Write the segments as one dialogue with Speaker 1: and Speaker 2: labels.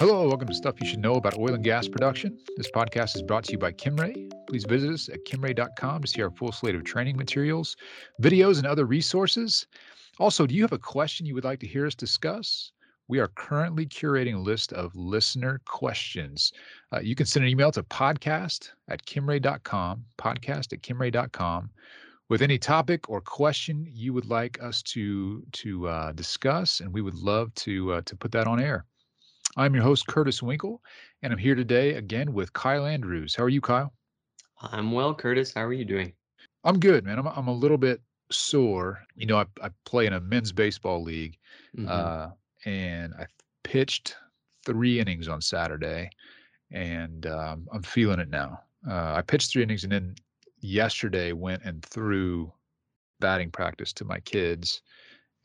Speaker 1: Hello, welcome to Stuff You Should Know About Oil and Gas Production. This podcast is brought to you by Kimray. Please visit us at kimray.com to see our full slate of training materials, videos, and other resources. Also, do you have a question you would like to hear us discuss? We are currently curating a list of listener questions. Uh, you can send an email to podcast at kimray.com, podcast at kimray.com, with any topic or question you would like us to to uh, discuss, and we would love to uh, to put that on air. I'm your host Curtis Winkle, and I'm here today again with Kyle Andrews. How are you, Kyle?
Speaker 2: I'm well, Curtis. How are you doing?
Speaker 1: I'm good, man. I'm I'm a little bit sore. You know, I I play in a men's baseball league, mm-hmm. uh, and I pitched three innings on Saturday, and um, I'm feeling it now. Uh, I pitched three innings, and then yesterday went and threw batting practice to my kids,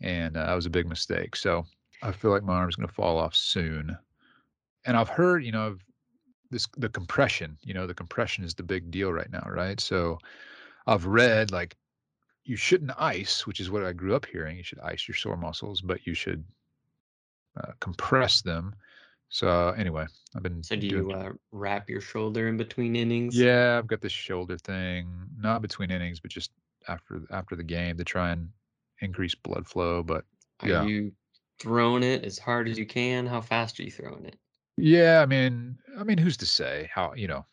Speaker 1: and uh, that was a big mistake. So I feel like my arm's going to fall off soon. And I've heard, you know, this the compression. You know, the compression is the big deal right now, right? So I've read like you shouldn't ice, which is what I grew up hearing. You should ice your sore muscles, but you should uh, compress them. So anyway, I've been.
Speaker 2: So do you uh, wrap your shoulder in between innings?
Speaker 1: Yeah, I've got this shoulder thing, not between innings, but just after after the game to try and increase blood flow. But
Speaker 2: are yeah. you throwing it as hard as you can? How fast are you throwing it?
Speaker 1: Yeah, I mean, I mean, who's to say how you know?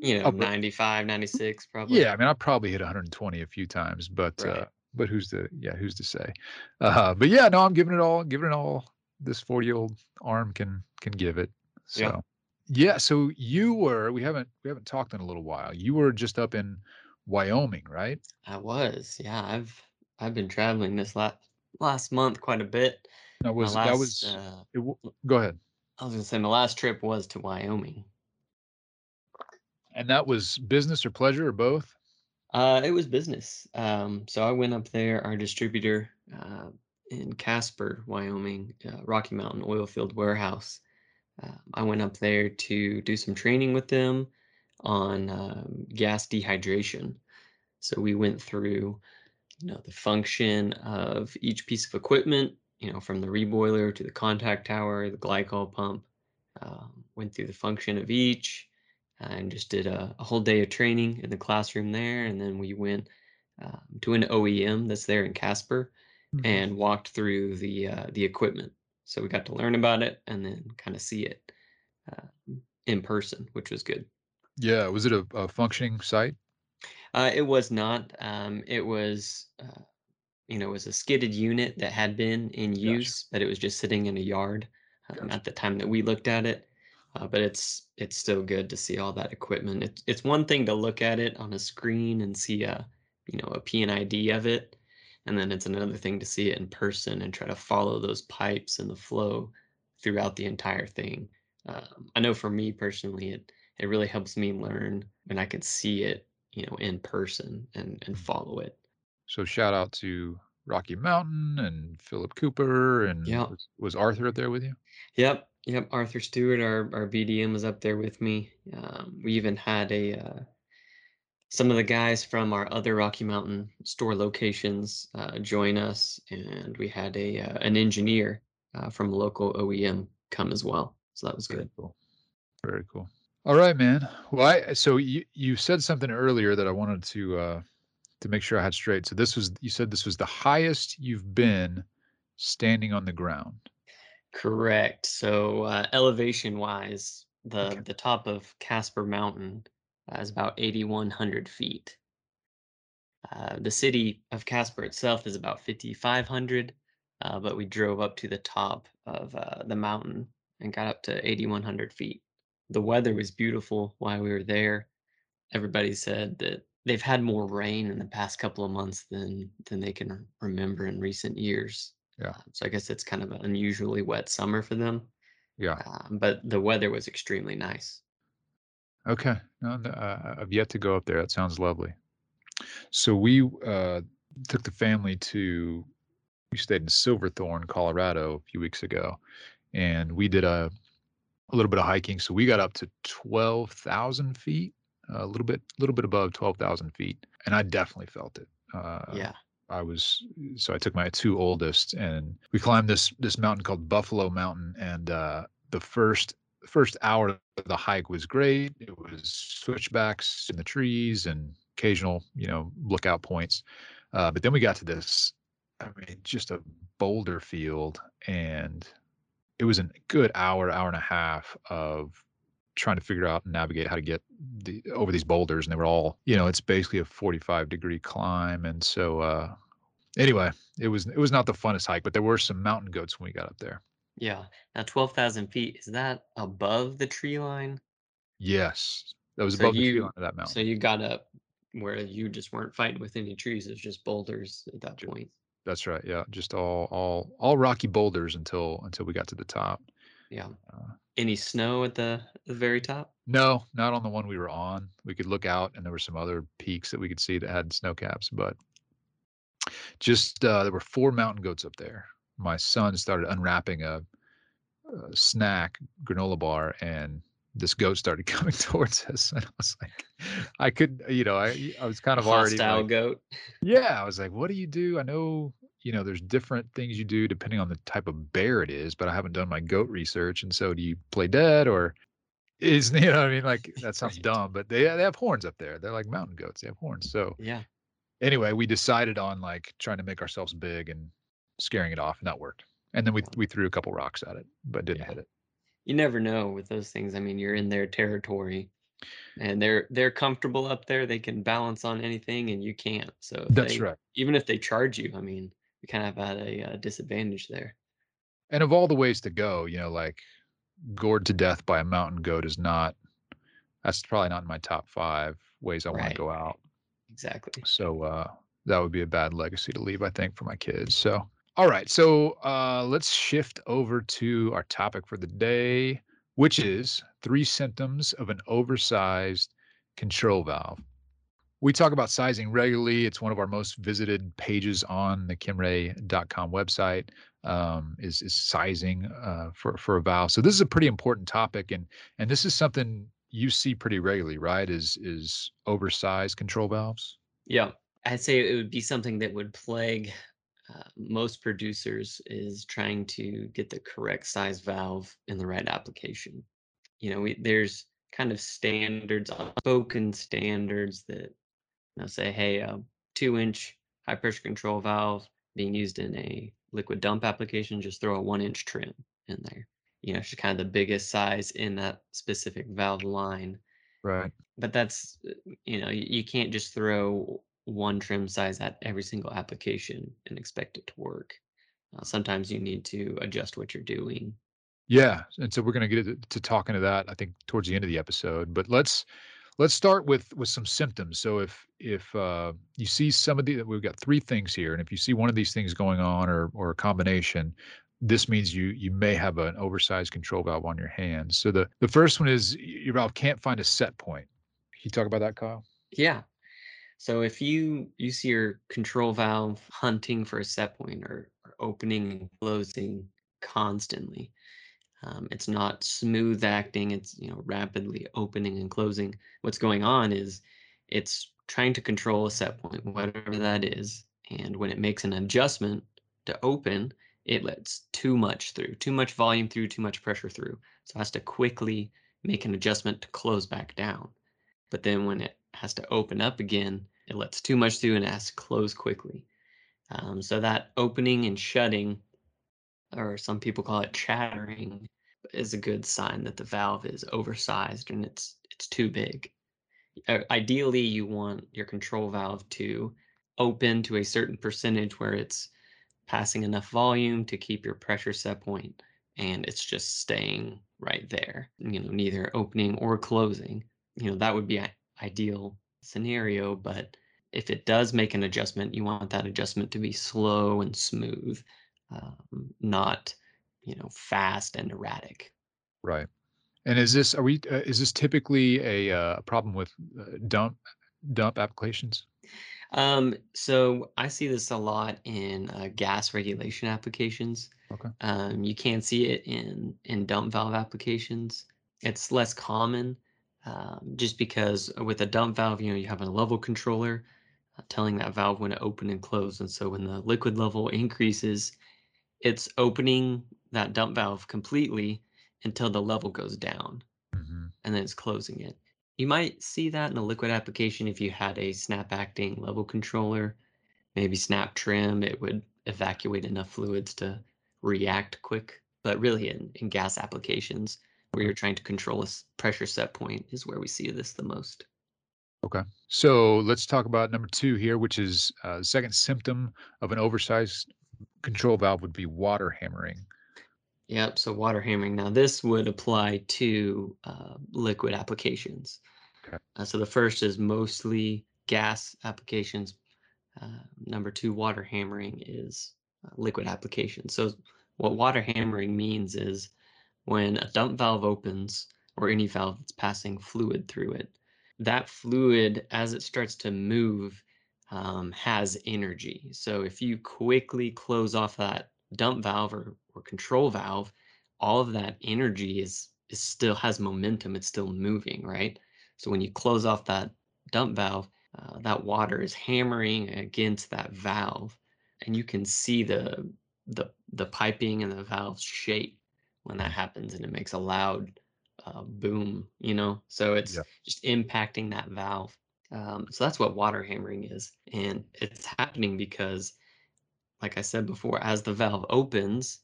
Speaker 2: You know, I'll, 95, 96 probably.
Speaker 1: Yeah, I mean, I probably hit 120 a few times, but uh, right. uh, but who's to yeah, who's to say? Uh, but yeah, no, I'm giving it all, giving it all. This 40 year old arm can can give it. So yeah. yeah, so you were we haven't we haven't talked in a little while. You were just up in Wyoming, right?
Speaker 2: I was. Yeah, I've I've been traveling this last last month quite a bit.
Speaker 1: That was last, that was. Uh, it, go ahead.
Speaker 2: I was gonna say my last trip was to Wyoming.
Speaker 1: And that was business or pleasure or both?
Speaker 2: Uh, it was business. Um, so I went up there. Our distributor uh, in Casper, Wyoming, uh, Rocky Mountain Oilfield Warehouse. Um, I went up there to do some training with them on um, gas dehydration. So we went through, you know, the function of each piece of equipment, you know, from the reboiler to the contact tower, the glycol pump. Um, went through the function of each, and just did a, a, whole day of training in the classroom there. And then we went um, to an OEM that's there in Casper, mm-hmm. and walked through the uh, the equipment. So we got to learn about it and then kind of see it uh, in person, which was good.
Speaker 1: Yeah, was it a, a functioning site?
Speaker 2: Uh, it was not. Um, it was uh, you know, it was a skidded unit that had been in use, but it was just sitting in a yard um, gotcha. at the time that we looked at it. Uh, but it's it's still good to see all that equipment. It's it's one thing to look at it on a screen and see a you know a P&ID of it, and then it's another thing to see it in person and try to follow those pipes and the flow throughout the entire thing. Um, I know for me personally, it it really helps me learn when I can see it, you know, in person and and mm. follow it.
Speaker 1: So shout out to Rocky Mountain and Philip Cooper and
Speaker 2: yeah.
Speaker 1: was, was, Arthur up there with you?
Speaker 2: Yep, yep. Arthur Stewart, our our BDM, was up there with me. Um, we even had a uh, some of the guys from our other Rocky Mountain store locations uh, join us, and we had a uh, an engineer uh, from a local OEM come as well. So that was
Speaker 1: Very
Speaker 2: good.
Speaker 1: Cool. Very cool. All right, man. Well, I so you you said something earlier that I wanted to uh, to make sure I had straight. So this was you said this was the highest you've been standing on the ground.
Speaker 2: Correct. So uh, elevation wise, the okay. the top of Casper Mountain uh, is about 8,100 feet. Uh, the city of Casper itself is about 5,500, uh, but we drove up to the top of uh, the mountain and got up to 8,100 feet. The weather was beautiful while we were there. Everybody said that they've had more rain in the past couple of months than than they can remember in recent years.
Speaker 1: Yeah.
Speaker 2: Uh, so I guess it's kind of an unusually wet summer for them.
Speaker 1: Yeah.
Speaker 2: Uh, but the weather was extremely nice.
Speaker 1: Okay. No, uh, I've yet to go up there. That sounds lovely. So we uh, took the family to. We stayed in Silverthorne, Colorado, a few weeks ago, and we did a a little bit of hiking. So we got up to twelve thousand feet a little bit, a little bit above twelve thousand feet, and I definitely felt it.
Speaker 2: Uh, yeah.
Speaker 1: I was so I took my two oldest and we climbed this this mountain called Buffalo Mountain and uh the first first hour of the hike was great. It was switchbacks in the trees and occasional, you know, lookout points. Uh, but then we got to this, I mean, just a boulder field, and it was a good hour, hour and a half of trying to figure out and navigate how to get the over these boulders, and they were all, you know, it's basically a 45 degree climb, and so uh, anyway, it was it was not the funnest hike, but there were some mountain goats when we got up there.
Speaker 2: Yeah. Now 12,000 feet, is that above the tree line?
Speaker 1: Yes, that was
Speaker 2: So
Speaker 1: above the tree line
Speaker 2: you
Speaker 1: of that mountain.
Speaker 2: so you got up where you just weren't fighting with any trees, it's just boulders at that point.
Speaker 1: That's right. Yeah, just all all all rocky boulders until until we got to the top.
Speaker 2: Yeah.
Speaker 1: Uh,
Speaker 2: Any snow at the the very top?
Speaker 1: no, not on the one we were on. We could look out, and there were some other peaks that we could see that had snow caps, but just uh, there were four mountain goats up there. My son started unwrapping a, a snack granola bar, and this goat started coming towards us, and I was like, I could, you know, I I was kind of already
Speaker 2: hostile
Speaker 1: like,
Speaker 2: goat?
Speaker 1: yeah, I was like, what do you do? I know, you know, there's different things you do depending on the type of bear it is, but I haven't done my goat research, and so do you play dead or is you know what I mean? Like that sounds
Speaker 2: Right.
Speaker 1: dumb, but they they have horns up there. They're like mountain goats. They have horns. So
Speaker 2: Yeah.
Speaker 1: anyway, we decided on like trying to make ourselves big and scaring it off, and that worked. And then we we threw a couple rocks at it, but didn't
Speaker 2: Yeah.
Speaker 1: hit it.
Speaker 2: You never know with those things. I mean, you're in their territory and they're they're comfortable up there. They can balance on anything and you can't. So
Speaker 1: That's
Speaker 2: they
Speaker 1: right.
Speaker 2: even if they charge you, I mean, you kind of at a uh, disadvantage there.
Speaker 1: And of all the ways to go, you know, like gored to death by a mountain goat is not. That's probably not in my top five ways I want to go out.
Speaker 2: Exactly.
Speaker 1: So uh, that would be a bad legacy to leave, I think, for my kids. So, all right. So uh, let's shift over to our topic for the day, which is three symptoms of an oversized control valve. We talk about sizing regularly. It's one of our most visited pages on the kimray.com website. Um, is is sizing uh, for for a valve. So this is a pretty important topic, and and this is something you see pretty regularly, right? Is is oversized control valves?
Speaker 2: Yeah. I'd say it would be something that would plague uh, most producers is trying to get the correct size valve in the right application. You know, we, there's kind of standards, unspoken standards that say, hey, a two inch high pressure control valve being used in a liquid dump application, just throw a one inch trim in there. You know, it's just kind of the biggest size in that specific valve line.
Speaker 1: Right.
Speaker 2: But that's, uh, you know, you, can't just throw one trim size at every single application and expect it to work. Uh, sometimes you need to adjust what you're doing.
Speaker 1: Yeah, and so we're gonna get to to talking to that, I think, towards the end of the episode. But let's let's start with with some symptoms. So if if uh, you see some of the, we've got three things here, and if you see one of these things going on or or a combination, this means you you may have an oversized control valve on your hands. So the the first one is your valve can't find a set point. Can you talk about that, Kyle?
Speaker 2: Yeah. So if you you see your control valve hunting for a set point or, or opening and closing constantly, um, it's not smooth acting. It's you know rapidly opening and closing. What's going on is it's trying to control a set point, whatever that is, and when it makes an adjustment to open, it lets too much through, too much volume through, too much pressure through. So it has to quickly make an adjustment to close back down. But then when it has to open up again, it lets too much through and has to close quickly. Um, so that opening and shutting, or some people call it chattering, is a good sign that the valve is oversized and it's it's too big. Uh, ideally, you want your control valve to open to a certain percentage where it's passing enough volume to keep your pressure set point and it's just staying right there you know neither opening or closing you know that would be ideal scenario but if it does make an adjustment you want that adjustment to be slow and smooth um, not you know fast and erratic
Speaker 1: Right. And is this are we uh, is this typically a uh, problem with uh, dump dump applications?
Speaker 2: Um, so I see this a lot in uh, gas regulation applications.
Speaker 1: Okay.
Speaker 2: Um, you can see it in in dump valve applications. It's less common, um, just because with a dump valve, you know, you have a level controller uh, telling that valve when to open and close, and so when the liquid level increases, it's opening that dump valve completely, until the level goes down
Speaker 1: hmm
Speaker 2: and then it's closing it. You might see that in a liquid application if you had a snap acting level controller, maybe snap trim, it would evacuate enough fluids to react quick. But really, in, in gas applications where you're trying to control a pressure set point, is where we see this the most.
Speaker 1: Okay. So let's talk about number two here, which is uh, the second symptom of an oversized control valve would be water hammering.
Speaker 2: Yep, so water hammering. Now, this would apply to uh, liquid applications.
Speaker 1: Okay.
Speaker 2: Uh, so the first is mostly gas applications. Uh, number two, water hammering is uh, liquid applications. So what water hammering means is when a dump valve opens or any valve that's passing fluid through it, that fluid, as it starts to move, um, has energy. So if you quickly close off that dump valve or, or control valve, all of that energy is is still has momentum. It's still moving, right? So when you close off that dump valve, uh, that water is hammering against that valve, and you can see the the the piping and the valves shake when that
Speaker 1: Mhm.
Speaker 2: happens, and it makes a loud uh, boom. You know, so it's
Speaker 1: Yeah.
Speaker 2: just impacting that valve. Um, so that's what water hammering is, and it's happening because, like I said before, as the valve opens,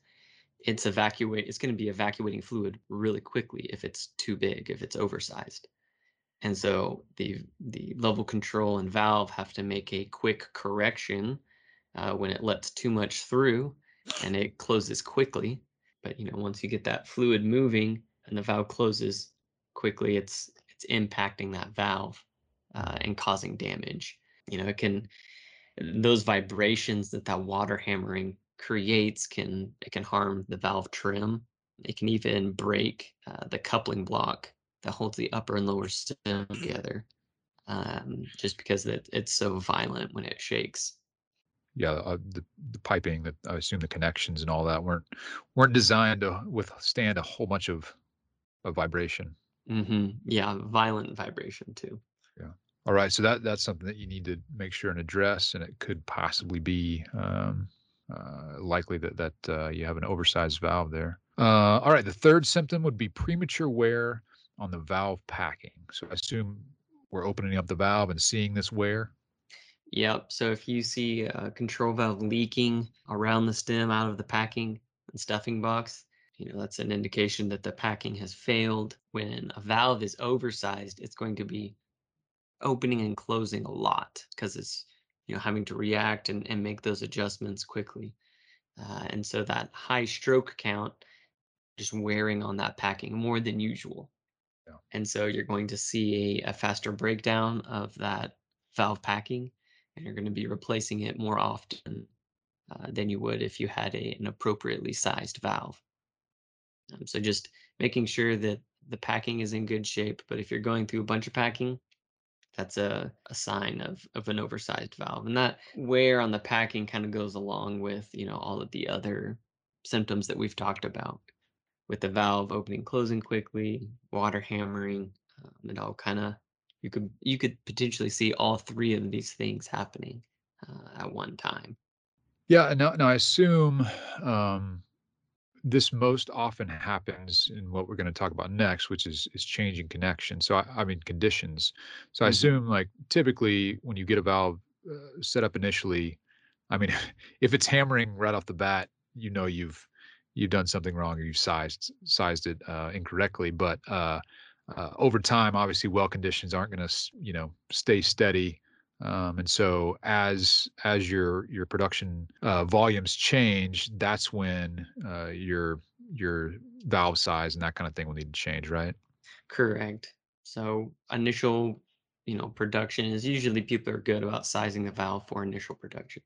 Speaker 2: it's evacuate. It's going to be evacuating fluid really quickly if it's too big, if it's oversized. And so the the level control and valve have to make a quick correction uh, when it lets too much through, and it closes quickly. But you know, once you get that fluid moving and the valve closes quickly, it's it's impacting that valve uh, and causing damage. You know, it can those vibrations that that water hammering creates can it can harm the valve trim. It can even break uh, the coupling block that holds the upper and lower stem together, um, just because it, it's so violent when it shakes.
Speaker 1: Yeah. Uh, the the piping that I assume the connections and all that weren't weren't designed to withstand a whole bunch of, of vibration.
Speaker 2: Mm-hmm. Yeah, violent vibration too.
Speaker 1: All right. So that that's something that you need to make sure and address, and it could possibly be um, uh, likely that that uh, you have an oversized valve there. Uh, all right. The third symptom would be premature wear on the valve packing. So I assume we're opening up the valve and seeing this wear.
Speaker 2: Yep. So if you see a control valve leaking around the stem out of the packing and stuffing box, you know, that's an indication that the packing has failed. When a valve is oversized, it's going to be opening and closing a lot because it's, you know, having to react and, and make those adjustments quickly. Uh, and so that high stroke count just wearing on that packing more than usual.
Speaker 1: Yeah.
Speaker 2: And so you're going to see a, a faster breakdown of that valve packing, and you're going to be replacing it more often uh, than you would if you had a, an appropriately sized valve. Um, so just making sure that the packing is in good shape. But if you're going through a bunch of packing, that's a, a sign of, of an oversized valve. And that wear on the packing kind of goes along with, you know, all of the other symptoms that we've talked about with the valve opening, closing quickly, water hammering, um, it all kind of you could you could potentially see all three of these things happening uh, at one time.
Speaker 1: Yeah. Now, now I assume um, this most often happens in what we're going to talk about next, which is is changing connection. So I, I mean conditions. So I
Speaker 2: hmm
Speaker 1: assume like typically when you get a valve uh, set up initially, I mean if it's hammering right off the bat, you know you've you've done something wrong or you've sized sized it uh, incorrectly. But uh, uh, over time, obviously, well conditions aren't going to you know stay steady. Um, and so as as your your production uh, volumes change, that's when uh, your your valve size and that kind of thing will need to change, right?
Speaker 2: Correct. So initial, you know, production is usually people are good about sizing the valve for initial production.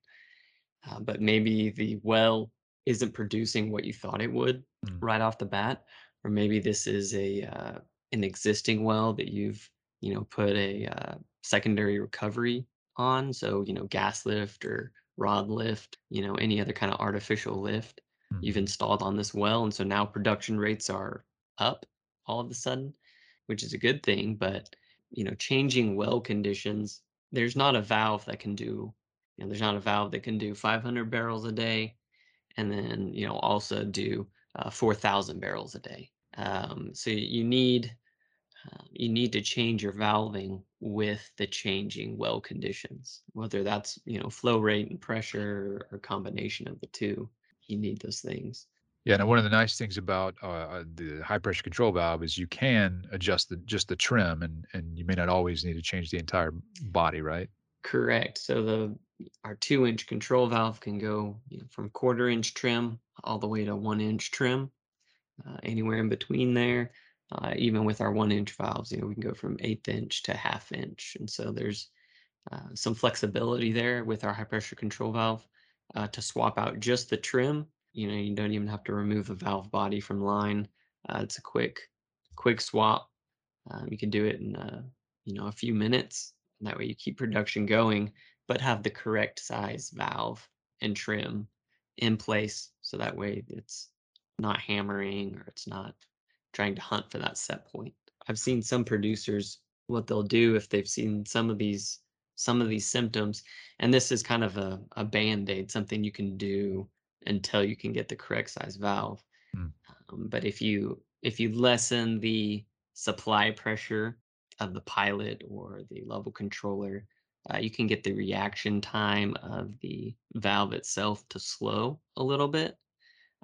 Speaker 2: uh, but maybe the well isn't producing what you thought it would
Speaker 1: Mm,
Speaker 2: right off the bat, or maybe this is a uh, an existing well that you've you know put a uh, secondary recovery on, so you know gas lift or rod lift, you know any other kind of artificial lift you've
Speaker 1: mhm.
Speaker 2: installed on this well, and so now production rates are up all of a sudden, which is a good thing. But you know changing well conditions, there's not a valve that can do you know, there's not a valve that can do 500 barrels a day and then, you know, also do uh, 4,000 barrels a day. Um, so you need uh, you need to change your valving with the changing well conditions, whether that's you know flow rate and pressure or combination of the two. You need those things.
Speaker 1: Yeah, and one of the nice things about uh, uh, the high pressure control valve is you can adjust the just the trim, and and you may not always need to change the entire body, right?
Speaker 2: Correct. So the our two inch control valve can go you know, from quarter inch trim all the way to one inch trim, uh, anywhere in between there. Uh, even with our one inch valves, you know, we can go from eighth inch to half inch. And so there's uh, some flexibility there with our high pressure control valve uh, to swap out just the trim. You know, you don't even have to remove the valve body from line. Uh, it's a quick, quick swap. Um, you can do it in, uh, you know, a few minutes. And that way you keep production going, but have the correct size valve and trim in place. So that way it's not hammering or it's not trying to hunt for that set point. I've seen some producers what they'll do if they've seen some of these some of these symptoms and this is kind of a, a band-aid something you can do until you can get the correct size valve
Speaker 1: Mm,
Speaker 2: um, but if you if you lessen the supply pressure of the pilot or the level controller uh, you can get the reaction time of the valve itself to slow a little bit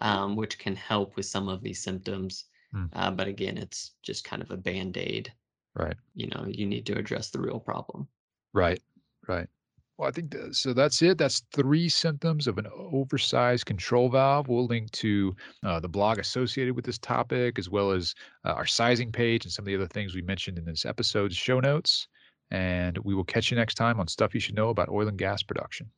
Speaker 2: um, which can help with some of these symptoms.
Speaker 1: Mm,
Speaker 2: Uh, but again, it's just kind of a band aid.
Speaker 1: right,
Speaker 2: You know, you need to address the real problem.
Speaker 1: right, right. Well, I think that, so. That's it. That's three symptoms of an oversized control valve. We'll link to uh, the blog associated with this topic, as well as uh, our sizing page and some of the other things we mentioned in this episode's show notes. And we will catch you next time on Stuff You Should Know About Oil and Gas Production.